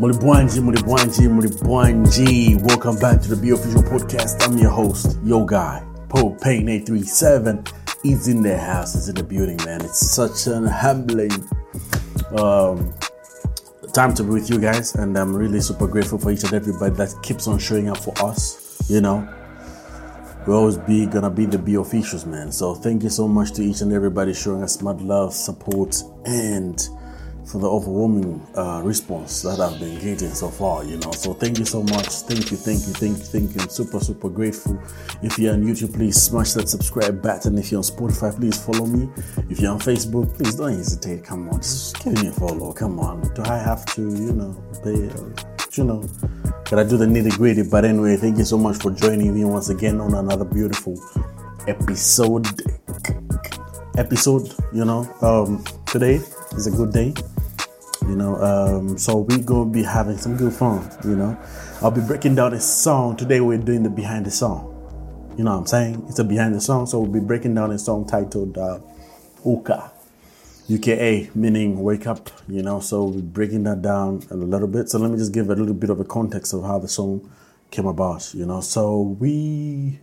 Mulibwanji, Mulibwanji, Mulibwanji. Welcome back to the Be Official Podcast. I'm your host, Yo Guy. Paul Payne 837 is in the house, is in the building, man. It's such an humbling um, time to be with you guys, and I'm really super grateful for each and everybody that keeps on showing up for us. You know, we're always be gonna be the Be Officials, man. So thank you so much to each and everybody showing us mad love, support, and for the overwhelming uh, response that I've been getting so far, you know. So thank you so much. Thank you, thank you, thank you, thank you. I'm super, super grateful. If you're on YouTube, please smash that subscribe button. If you're on Spotify, please follow me. If you're on Facebook, please don't hesitate. Come on, just give me a follow. Come on. Do I have to, you know, pay, uh, you know, gotta do the nitty gritty. But anyway, thank you so much for joining me once again on another beautiful episode. Episode, you know, um, today is a good day you know. Um, so we gonna be having some good fun, you know. I'll be breaking down a song today. We're doing the behind the song. You know what I'm saying? It's a behind the song, so we'll be breaking down a song titled uh, Uka, UKA, meaning wake up. You know, so we're breaking that down a little bit. So let me just give a little bit of a context of how the song came about. You know, so we.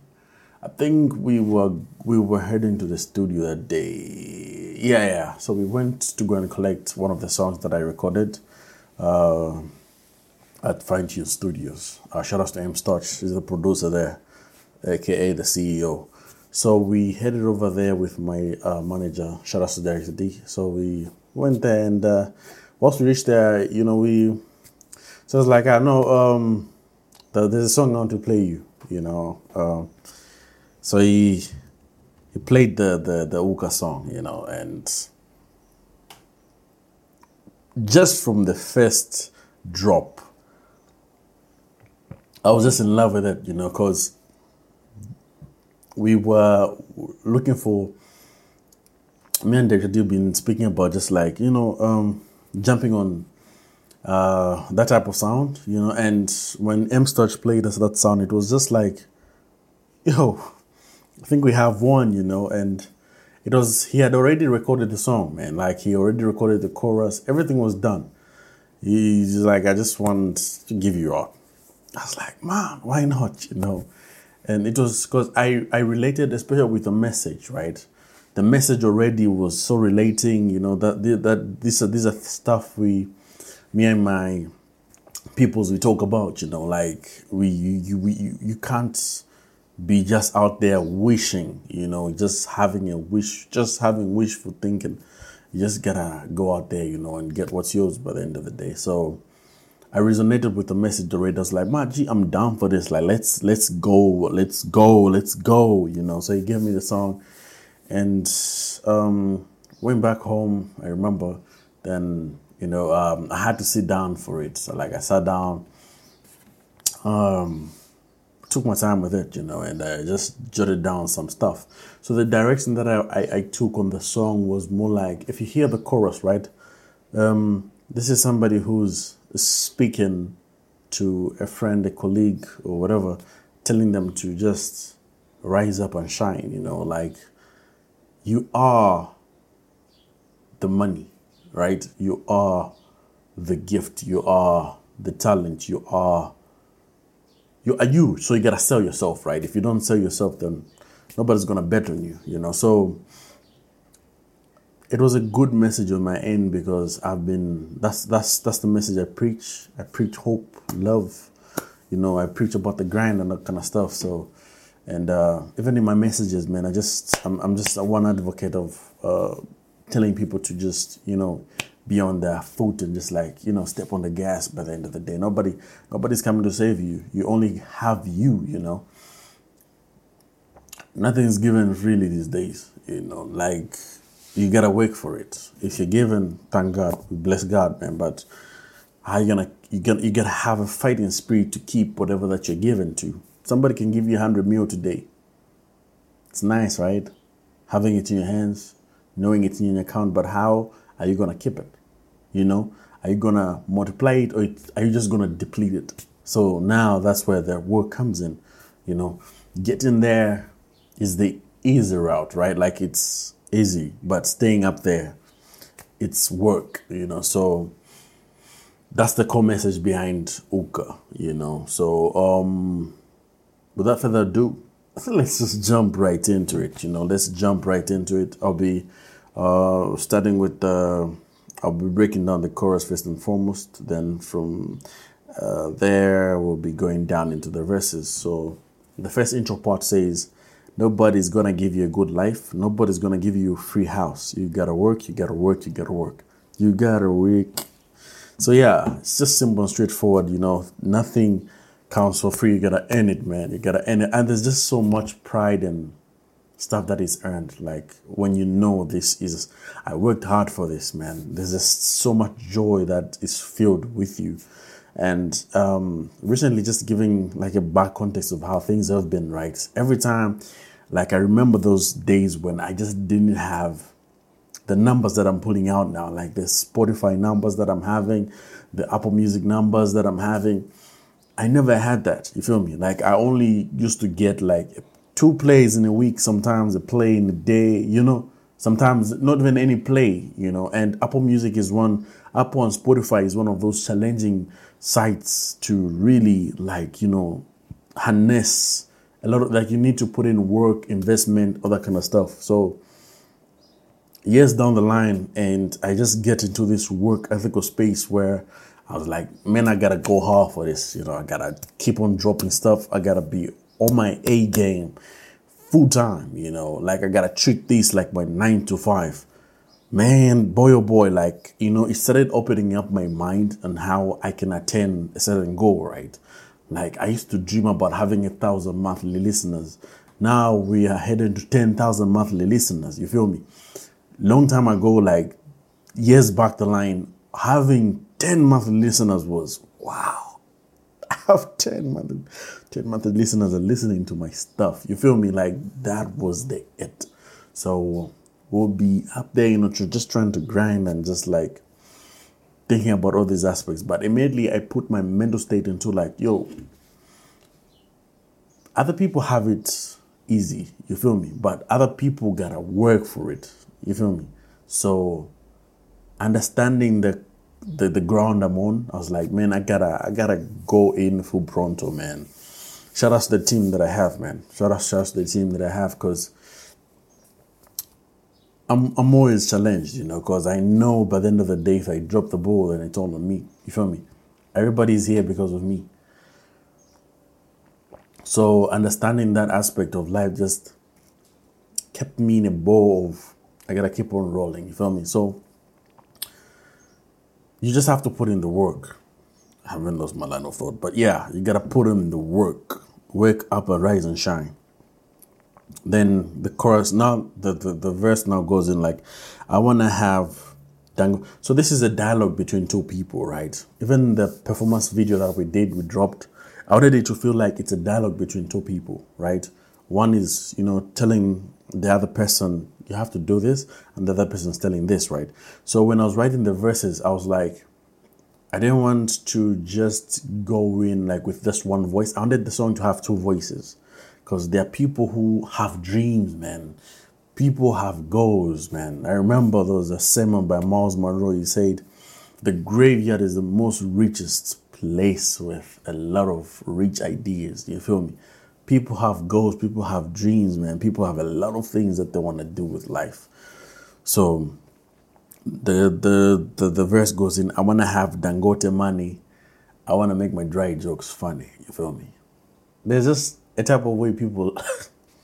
I think we were we were heading to the studio that day. Yeah, yeah. So we went to go and collect one of the songs that I recorded uh, at Fine Tune Studios. Uh, shout out to M Storch, he's the producer there, aka the CEO. So we headed over there with my uh, manager. Shout out to Derek D. So we went there, and uh, once we reached there, you know, we so it's like I know um, there's a song I want to play you. You know. Um, so he he played the the the Uka song, you know, and just from the first drop, I was just in love with it, you know, because we were looking for me and David have been speaking about just like you know um, jumping on uh, that type of sound, you know, and when M Stotch played us that sound, it was just like, yo, I think we have one, you know, and it was he had already recorded the song, man. Like he already recorded the chorus, everything was done. He's like, I just want to give you up. I was like, man, why not? You know, and it was because I I related, especially with the message, right? The message already was so relating, you know, that that these are these are stuff we, me and my peoples we talk about, you know, like we you you we, you, you can't be just out there wishing, you know, just having a wish, just having wishful thinking. You just gotta go out there, you know, and get what's yours by the end of the day. So I resonated with the message the was like, man, gee, I'm down for this. Like, let's let's go, let's go, let's go, you know. So he gave me the song and um went back home. I remember then, you know, um, I had to sit down for it. So like I sat down. Um took my time with it, you know, and I just jotted down some stuff. So the direction that I, I, I took on the song was more like if you hear the chorus, right? Um, this is somebody who's speaking to a friend, a colleague, or whatever, telling them to just rise up and shine, you know, like you are the money, right? You are the gift, you are the talent, you are you are you, so you gotta sell yourself, right? If you don't sell yourself, then nobody's gonna bet on you, you know. So it was a good message on my end because I've been that's that's that's the message I preach. I preach hope, love, you know, I preach about the grind and that kind of stuff. So and uh, even in my messages, man, I just I'm, I'm just one advocate of uh, telling people to just you know be on their foot and just like you know step on the gas by the end of the day. Nobody nobody's coming to save you. You only have you you know? Nothing's given really these days you know? Like you gotta work for it. If you're given thank god bless god man but how you gonna you gonna you gotta have a fighting spirit to keep whatever that you're given to. Somebody can give you 100 mil today. It's nice right? Having it in your hands knowing it's in your account but how are you gonna keep it you know, are you gonna multiply it or are you just gonna deplete it? So now that's where the work comes in. You know, getting there is the easy route, right? Like it's easy, but staying up there, it's work. You know, so that's the core message behind Uka, you know. So, um, without further ado, let's just jump right into it. You know, let's jump right into it. I'll be uh, starting with uh, I'll be breaking down the chorus first and foremost. Then from uh, there, we'll be going down into the verses. So the first intro part says, "Nobody's gonna give you a good life. Nobody's gonna give you a free house. You gotta work. You gotta work. You gotta work. You gotta work." So yeah, it's just simple and straightforward. You know, nothing counts for free. You gotta earn it, man. You gotta earn it, and there's just so much pride and stuff that is earned. Like when you know this is, I worked hard for this, man. There's just so much joy that is filled with you. And um, recently, just giving like a back context of how things have been, right? Every time, like I remember those days when I just didn't have the numbers that I'm pulling out now, like the Spotify numbers that I'm having, the Apple Music numbers that I'm having. I never had that. You feel me? Like I only used to get like two plays in a week, sometimes a play in a day, you know, sometimes not even any play, you know. And Apple Music is one, Apple and Spotify is one of those challenging sites to really like, you know, harness a lot of like you need to put in work, investment, all that kind of stuff. So years down the line and I just get into this work ethical space where I was like, man, I gotta go hard for this. You know, I gotta keep on dropping stuff. I gotta be on my A game full time. You know, like I gotta treat this like my nine to five. Man, boy oh boy, like, you know, it started opening up my mind and how I can attain a certain goal, right? Like I used to dream about having a thousand monthly listeners. Now we are heading to 10,000 monthly listeners. You feel me? long time ago, like years back the line, having 10 monthly listeners was wow. Have 10 monthly, 10 monthly listeners are listening to my stuff. You feel me? Like that was the it. So we'll be up there, you know, just trying to grind and just like thinking about all these aspects. But immediately I put my mental state into like, yo, other people have it easy, you feel me? But other people gotta work for it. You feel me? So understanding the the, the ground I'm on, I was like, man, I gotta I gotta go in full pronto, man. Shout out to the team that I have, man. Shout out, shout out to the team that I have, because I'm I'm always challenged, you know, because I know by the end of the day, if I drop the ball, then it's all on me. You feel me? Everybody's here because of me. So understanding that aspect of life just kept me in a bowl of I gotta keep on rolling. You feel me? So you just have to put in the work. I haven't lost my line of thought, but yeah, you gotta put in the work. Wake up and rise and shine. Then the chorus now the, the, the verse now goes in like I wanna have. So this is a dialogue between two people, right? Even the performance video that we did, we dropped. I wanted it to feel like it's a dialogue between two people, right? One is, you know, telling the other person you have to do this, and the other person's telling this, right? So when I was writing the verses, I was like, I didn't want to just go in like with just one voice. I wanted the song to have two voices because there are people who have dreams, man. People have goals, man. I remember there was a sermon by Myles Munroe. He said, The graveyard is the most richest place with a lot of rich ideas. You feel me? People have goals, people have dreams, man. People have a lot of things that they want to do with life. So the the the, the verse goes in, I wanna have Dangote money. I wanna make my dry jokes funny. You feel me? There's just a type of way people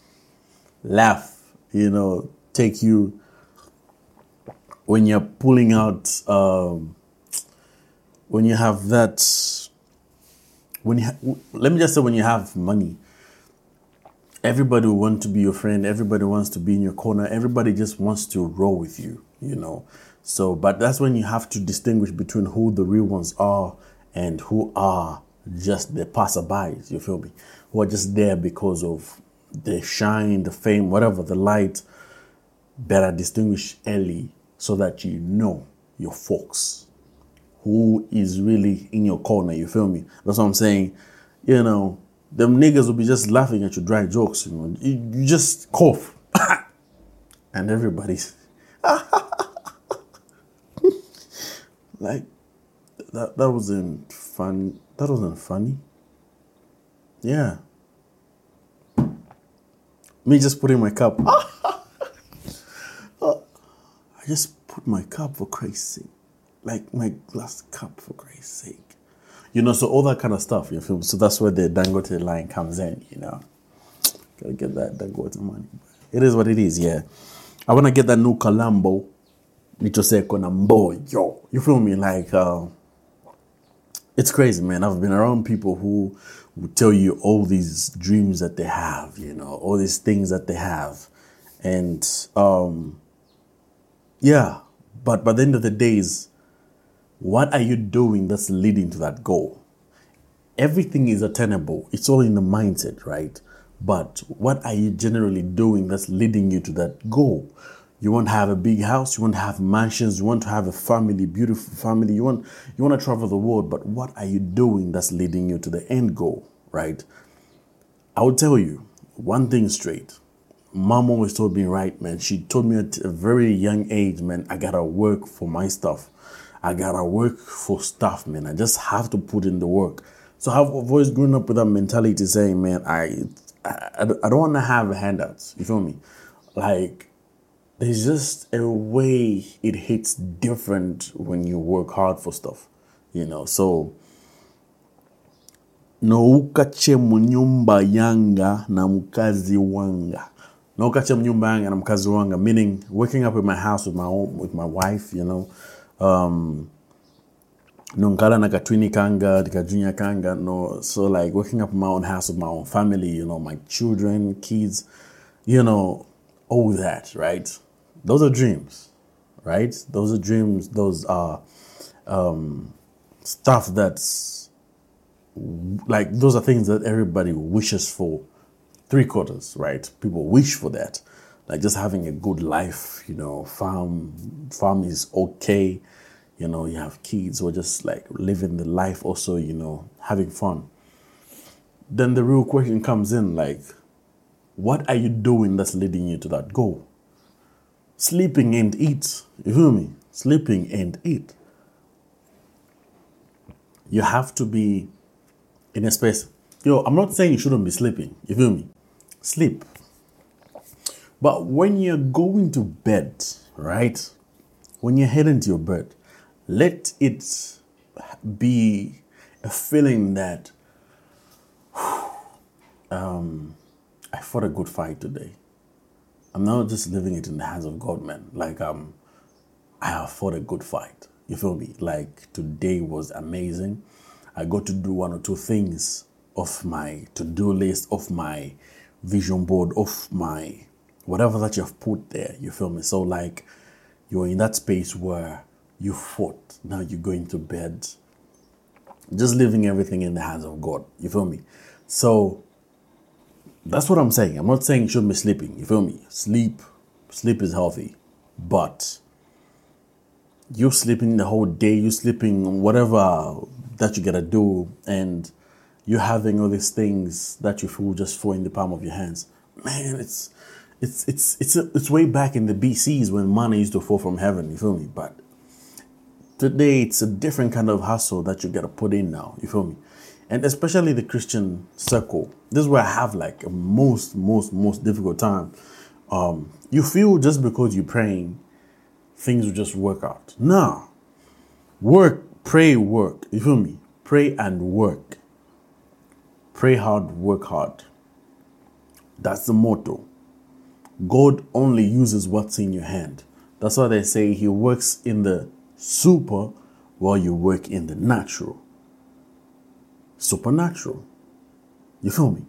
laugh, you know, take you when you're pulling out um, when you have that when you ha- let me just say when you have money everybody wants to be your friend. Everybody wants to be in your corner. Everybody just wants to roll with you you know. So but that's when you have to distinguish between who the real ones are and who are just the passerbys you feel me? Who are just there because of the shine the fame whatever the light. Better distinguish early so that you know your folks. Who is really in your corner you feel me? That's what i'm saying. You know them niggas will be just laughing at your dry jokes. You know, you, you just cough, and everybody's like, that that wasn't fun. That wasn't funny. Yeah. Me just putting my cup. I just put my cup for Christ's sake. Like my glass cup for Christ's sake. You know, so all that kind of stuff, you feel So that's where the Dangote line comes in, you know. Gotta get that Dangote money. It is what it is, yeah. I wanna get that new Colombo. Nichoseko na yo. You feel me? Like uh, it's crazy, man. I've been around people who will tell you all these dreams that they have, you know, all these things that they have. And um, yeah, but by the end of the days, what are you doing that's leading to that goal? Everything is attainable. It's all in the mindset, right? But what are you generally doing that's leading you to that goal? You want to have a big house, you want to have mansions, you want to have a family, beautiful family, you want you want to travel the world, but what are you doing that's leading you to the end goal, right? I will tell you one thing straight. Mom always told me, right, man. She told me at a very young age, man, I gotta work for my stuff. I gotta work for stuff, man. I just have to put in the work. So I've always grown up with that mentality saying, man, I I, I don't want to have handouts. You feel me? Like there's just a way it hits different when you work hard for stuff, you know. So noukache munyumba yanga na mkazi wanga noukache munyumba yanga na mkazi wanga meaning waking up in my house with my own, with my wife you know um, nunkala na katwini kanga dikajunya kanga no so like waking up in my own house with my own family you know my children kids you know all that right those are dreams, right? Those are dreams. Those are um, stuff that's like those are things that everybody wishes for. Three quarters, right? People wish for that, like just having a good life. You know, farm farm is okay. You know, you have kids or just like living the life. Also, you know, having fun. Then the real question comes in, like, what are you doing that's leading you to that goal? Sleeping and eat. You feel me? Sleeping and eat. You have to be in a space. Yo, I'm not saying you shouldn't be sleeping. You feel me? Sleep. But when you're going to bed, right? When you're heading to your bed, let it be a feeling that um, I fought a good fight today. I'm not just living it in the hands of God, man. Like um, I have fought a good fight. You feel me? Like today was amazing. I got to do one or two things off my to-do list, off my vision board, off my whatever that you've put there. You feel me? So like you're in that space where you fought. Now you're going to bed. Just leaving everything in the hands of God. You feel me? So that's what I'm saying. I'm not saying you shouldn't be sleeping. You feel me? Sleep, sleep is healthy, but you're sleeping the whole day, You're sleeping whatever that you gotta do, and you're having all these things that you feel just fall in the palm of your hands. Man, it's it's it's it's it's way back in the BCs when money used to fall from heaven. You feel me? But today it's a different kind of hustle that you gotta put in now. You feel me? and especially the Christian circle. This is where I have like a most, most, most difficult time. Um, you feel just because you're praying, things will just work out. No. Work, pray, work. You feel me? Pray and work. Pray hard, work hard. That's the motto. God only uses what's in your hand. That's why they say He works in the super while you work in the natural supernatural. You feel me?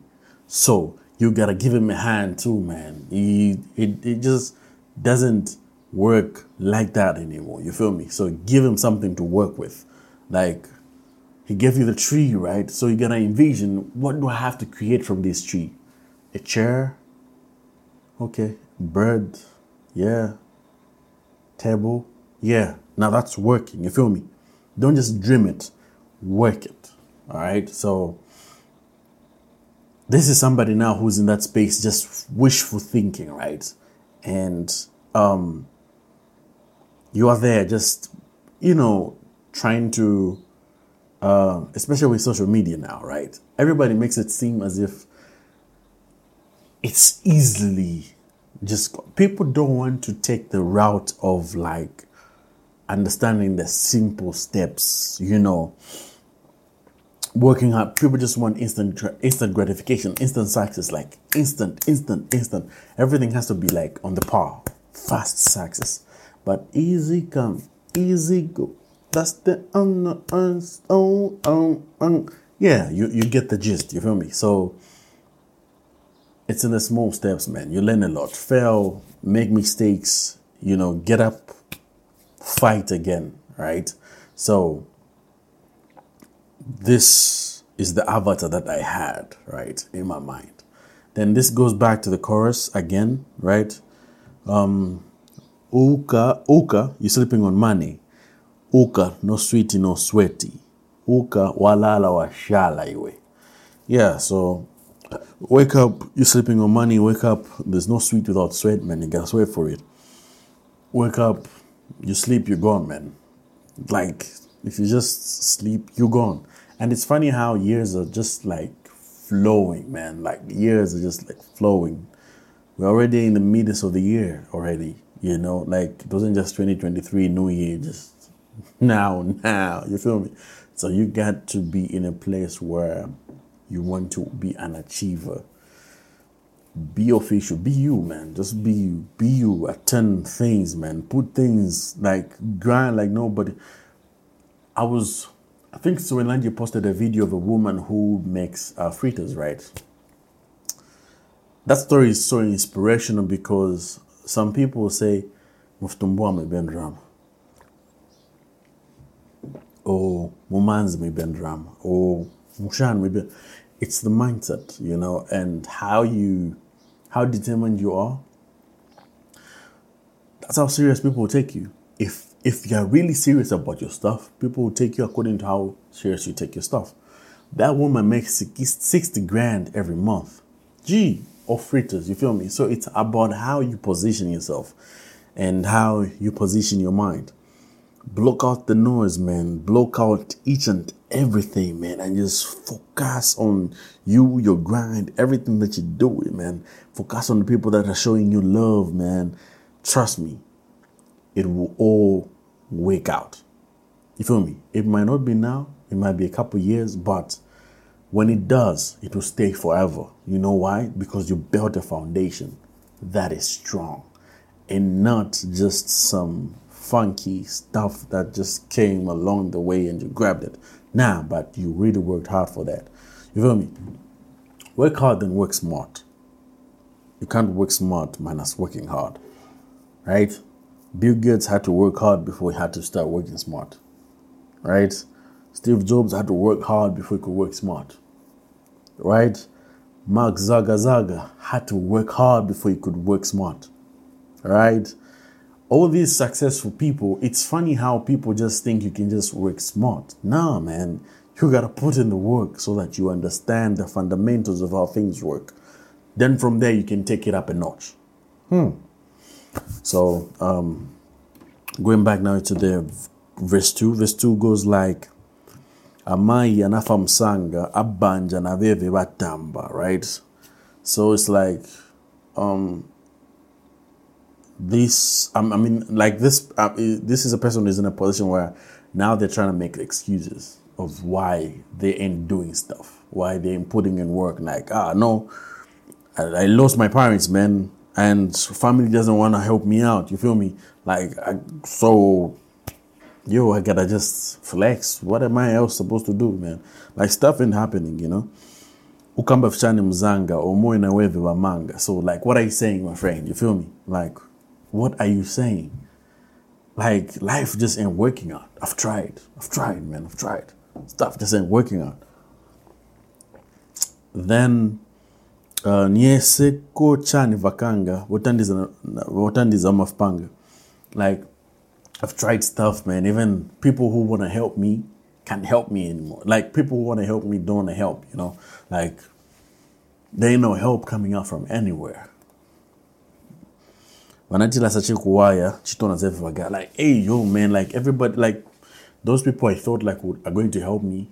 So you gotta give him a hand too, man. He, it, it just doesn't work like that anymore. You feel me? So give him something to work with. Like he gave you the tree, right? So you gotta envision what do I have to create from this tree? A chair? Okay. Bird? Yeah. Table? Yeah. Now that's working. You feel me? Don't just dream it, work it. All right. So this is somebody now who's in that space, just wishful thinking, right? And um, you are there just, you know, trying to uh, especially with social media now, right? Everybody makes it seem as if it's easily just people don't want to take the route of like understanding the simple steps, you know. Working hard, people just want instant instant gratification, instant success, like instant, instant, instant. Everything has to be like on the par, fast success. But easy come, easy go. That's the. Yeah, you, you get the gist, you feel me? So it's in the small steps, man. You learn a lot. Fail, make mistakes, you know, get up, fight again, right? So this is the avatar that I had, right, in my mind. Then this goes back to the chorus again, right? Um Uka, Uka, you're sleeping on money. Uka, no sweetie, no sweaty. Uka, walala washala iwe. Yeah, so wake up, you're sleeping on money, wake up, there's no sweet without sweat, man. You gotta sweat for it. Wake up, you sleep, you're gone, man. Like, if you just sleep, you're gone. And it's funny how years are just like flowing, man. Like, years are just like flowing. We're already in the midst of the year already, you know? Like, it wasn't just 2023, New Year, just now, now. You feel me? So you got to be in a place where you want to be an achiever be official. Be you man. Just be you. Be you. Attend things man. Put things like grind like nobody. I was i think Sowelanji posted a video of a woman who makes uh, fritters right? That story is so inspirational because some people say muftumbua mebendram or mumanzi mebendram or mushan mebendram it's the mindset, you know, and how you, how determined you are. That's how serious people will take you. If if you're really serious about your stuff, people will take you according to how serious you take your stuff. That woman makes 60 grand every month. Gee, of fritters, you feel me? So it's about how you position yourself and how you position your mind block out the noise, man. Block out each and everything, man, and just focus on you, your grind, everything that you're doing, man. Focus on the people that are showing you love, man. Trust me, it will all work out. You feel me? It might not be now, it might be a couple years, but when it does, it will stay forever. You know why? Because you built a foundation that is strong and not just some funky stuff that just came along the way and you grabbed it. Nah, but you really worked hard for that. You feel me? Work hard then work smart. You can't work smart minus working hard. Right? Bill Gates had to work hard before he had to start working smart. Right? Steve Jobs had to work hard before he could work smart. Right? Mark Zagazaga had to work hard before he could work smart. Right? All these successful people, it's funny how people just think you can just work smart. Nah, man, you gotta put in the work so that you understand the fundamentals of how things work. Then from there, you can take it up a notch. Hmm. So, um, going back now to the verse 2, verse 2 goes like, Amai anafa msanga, abanja na batamba, right? So it's like, um, this I mean like this uh, this is a person who's in a position where now they're trying to make excuses of why they ain't doing stuff why they ain't putting in work. Like ah no I, I lost my parents man and family doesn't want to help me out you feel me? Like I, so yo I gotta just flex. What am I else supposed to do man? Like stuff ain't happening you know? Ukamba fishani mzanga omoyo na weve wa manga. So like what are you saying my friend? You feel me? Like what are you saying? Like life just ain't working out. I've tried. I've tried, man. I've tried. Stuff just ain't working out. Then uh, chani vakanga wotandiza mafpanga. Like I've tried stuff, man. Even people who want to help me can't help me anymore. Like people who want to help me don't want to help. You know, like there ain't no help coming out from anywhere vanatila sache kuwaya chitona zefe vaga like hey yo man like everybody like those people i thought like would, are going to help me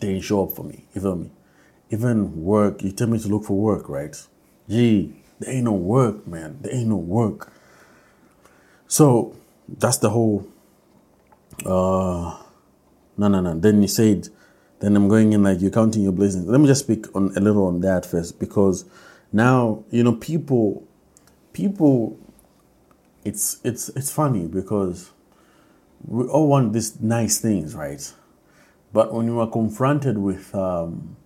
they didn't show up for me. You feel me? Even work, you tell me to look for work, right? Gee, there ain't no work, man. There ain't no work. So that's the whole uh no no no. Then you said then I'm going in like you're counting your blessings. Let me just speak on a little on that first because now, you know, people people it's it's it's funny because we all want these nice things, right? But when you are confronted with um,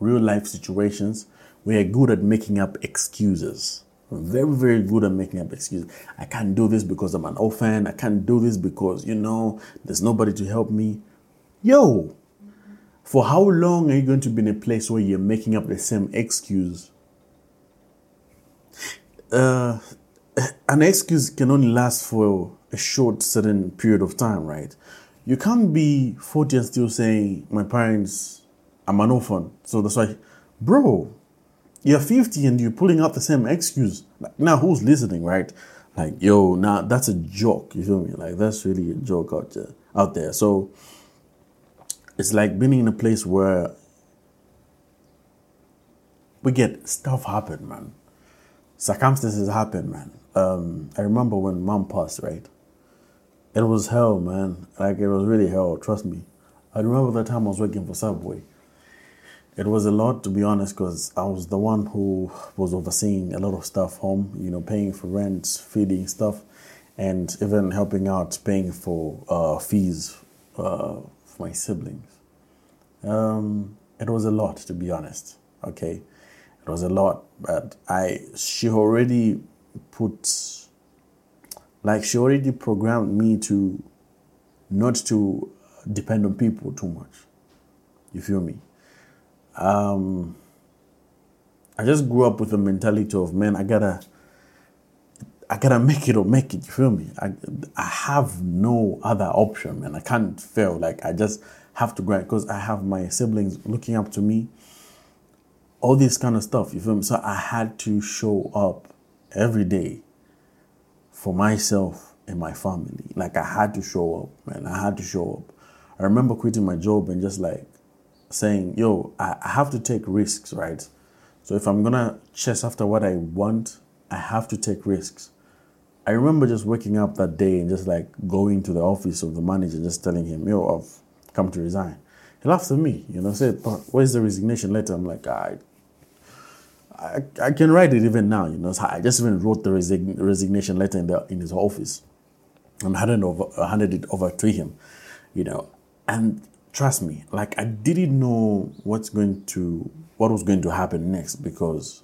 real life situations, we are good at making up excuses. Very, very good at making up excuses. I can't do this because I'm an orphan. I can't do this because, you know, there's nobody to help me. Yo, for how long are you going to be in a place where you're making up the same excuse? Uh, an excuse can only last for a short, certain period of time, right? You can't be 40 and still saying, My parents, I'm an orphan. So that's why, bro, you're 50 and you're pulling out the same excuse. Now, who's listening, right? Like, yo, now that's a joke. You feel me? Like, that's really a joke out there. Out there. So, it's like being in a place where we get stuff happen, man. Circumstances happen, man. Um, I remember when mom passed, right? It was hell, man. Like it was really hell. Trust me. I remember the time I was working for Subway. It was a lot, to be honest, because I was the one who was overseeing a lot of stuff home. You know, paying for rent, feeding stuff, and even helping out paying for uh, fees uh, for my siblings. Um, it was a lot, to be honest. Okay, it was a lot, but I she already put like she already programmed me to not to depend on people too much. You feel me? Um, I just grew up with the mentality of man, I gotta I gotta make it or make it, you feel me? I I have no other option, man. I can't fail. Like I just have to grind because I have my siblings looking up to me. All this kind of stuff, you feel me? So I had to show up every day for myself and my family. Like I had to show up, man. I had to show up. I remember quitting my job and just like saying, yo, I, have to take risks, right? So if I'm gonna chase after what I want, I have to take risks. I remember just waking up that day and just like going to the office of the manager, just telling him, yo, I've come to resign. He laughed at me, you know, said, but where's the resignation letter? I'm like, ah, I I, I can write it even now, you know. So I just even wrote the resign, resignation letter in, the, in his office and handed, over, handed it over to him, you know. And trust me, like I didn't know what's going to, what was going to happen next because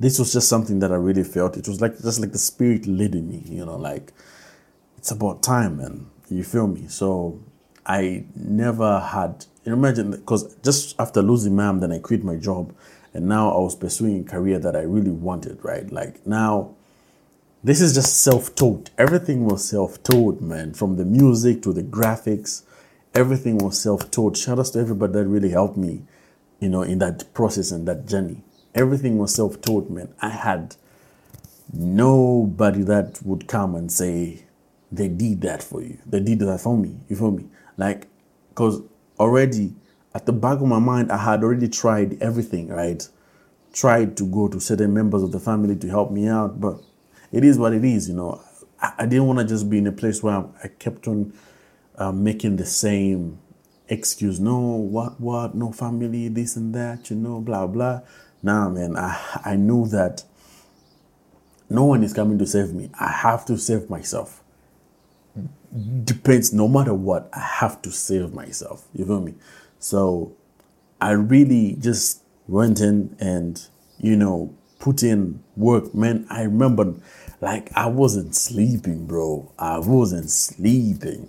this was just something that I really felt. It was like, just like the spirit leading me, you know, like it's about time, man. You feel me? So I never had, you imagine, because just after losing mom, then I quit my job and now I was pursuing a career that I really wanted, right? Like now, this is just self-taught. Everything was self-taught, man. From the music to the graphics, everything was self-taught. Shout out to everybody that really helped me, you know, in that process and that journey. Everything was self-taught, man. I had nobody that would come and say they did that for you. They did that for me. You feel me? Like, cause already at the back of my mind, I had already tried everything, right? Tried to go to certain members of the family to help me out, but it is what it is, you know. I, I didn't want to just be in a place where I kept on uh, making the same excuse. No, what, what, no family, this and that, you know, blah, blah. Nah, man, I, I knew that no one is coming to save me. I have to save myself. Depends, no matter what, I have to save myself. You feel me? So I really just went in and, you know, put in work. Man, I remember like I wasn't sleeping, bro. I wasn't sleeping.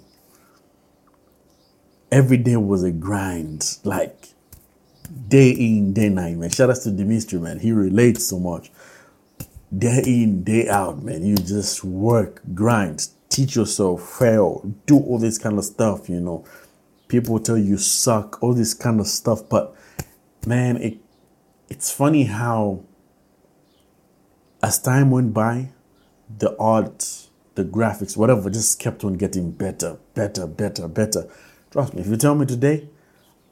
Every day was a grind, like day in, day night, man. Shout out to Dimitri, man. He relates so much. Day in, day out, man. You just work, grind, teach yourself, fail, do all this kind of stuff, you know people tell you suck, all this kind of stuff. But man, it it's funny how as time went by, the art, the graphics, whatever, just kept on getting better, better, better, better. Trust me, if you tell me today,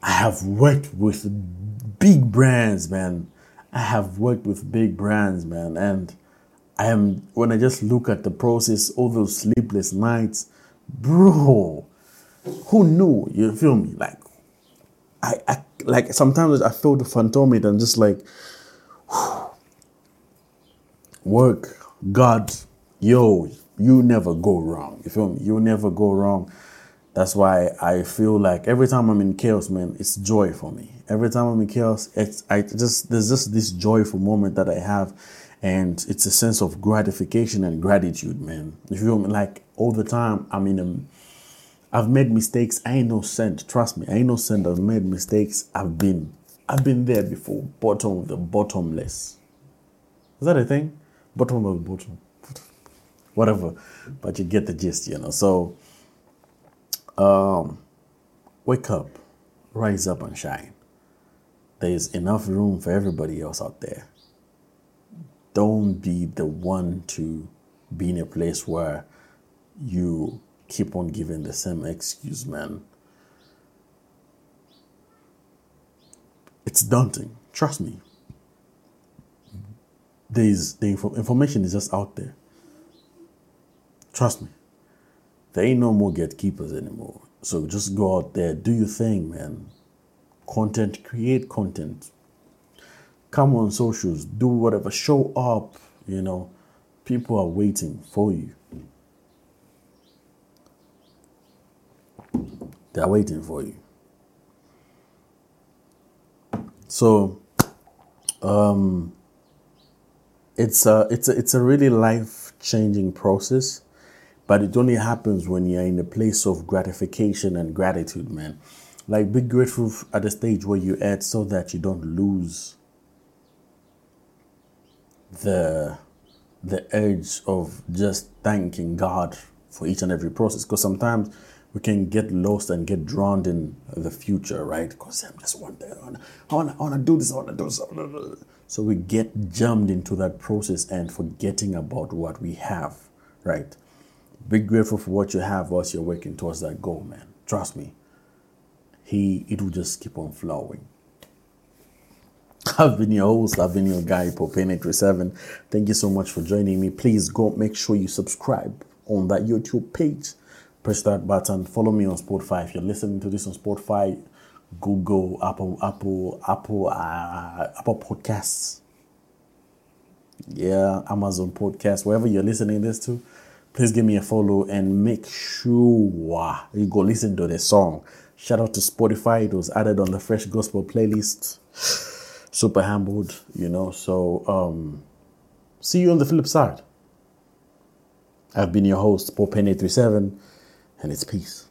I have worked with big brands, man. I have worked with big brands, man. And I am, when I just look at the process, all those sleepless nights, bro, who knew? You feel me? Like, I, I like sometimes I feel the phantom and just like, whew, work, God, yo, you never go wrong. You feel me? You never go wrong. That's why I feel like every time I'm in chaos, man, it's joy for me. Every time I'm in chaos, it's I just there's just this joyful moment that I have, and it's a sense of gratification and gratitude, man. You feel me? Like all the time, I'm in a I've made mistakes. I ain't no saint. Trust me, I ain't no saint. I've made mistakes. I've been I've been there before. Bottom of the bottomless. Is that a thing? Bottom of the bottom. Whatever. But you get the gist, you know. So um, wake up, rise up and shine. There's enough room for everybody else out there. Don't be the one to be in a place where you keep on giving the same excuse, man. It's daunting. Trust me. There's the info- information is just out there. Trust me. There ain't no more gatekeepers anymore. So just go out there, do your thing, man. Content, create content. Come on socials, do whatever, show up, you know. People are waiting for you. They're waiting for you. So, um, it's a it's a it's a really life changing process but it only happens when you're in a place of gratification and gratitude, man. Like, be grateful at the stage where you're at so that you don't lose the the urge of just thanking God for each and every process. Because sometimes we can get lost and get drowned in the future, right? Because I'm just one day, I want to I wanna do this, I want to do this. So we get jammed into that process and forgetting about what we have, right? Be grateful for what you have whilst you're working towards that goal, man. Trust me. He it will just keep on flowing. I've been your host, I've been your guy, Paul Payne837. Thank you so much for joining me. Please go make sure you subscribe on that YouTube page. Press that button. Follow me on Spotify. If you're listening to this on Spotify, Google, Apple, Apple, Apple, uh, Apple Podcasts. Yeah, Amazon Podcast, wherever you're listening this to please give me a follow and make sure you go listen to the song. Shout out to Spotify. It was added on the Fresh Gospel playlist. Super humbled, you know. So, um, see you on the flip side. I've been your host, Paul Payne837, and it's peace.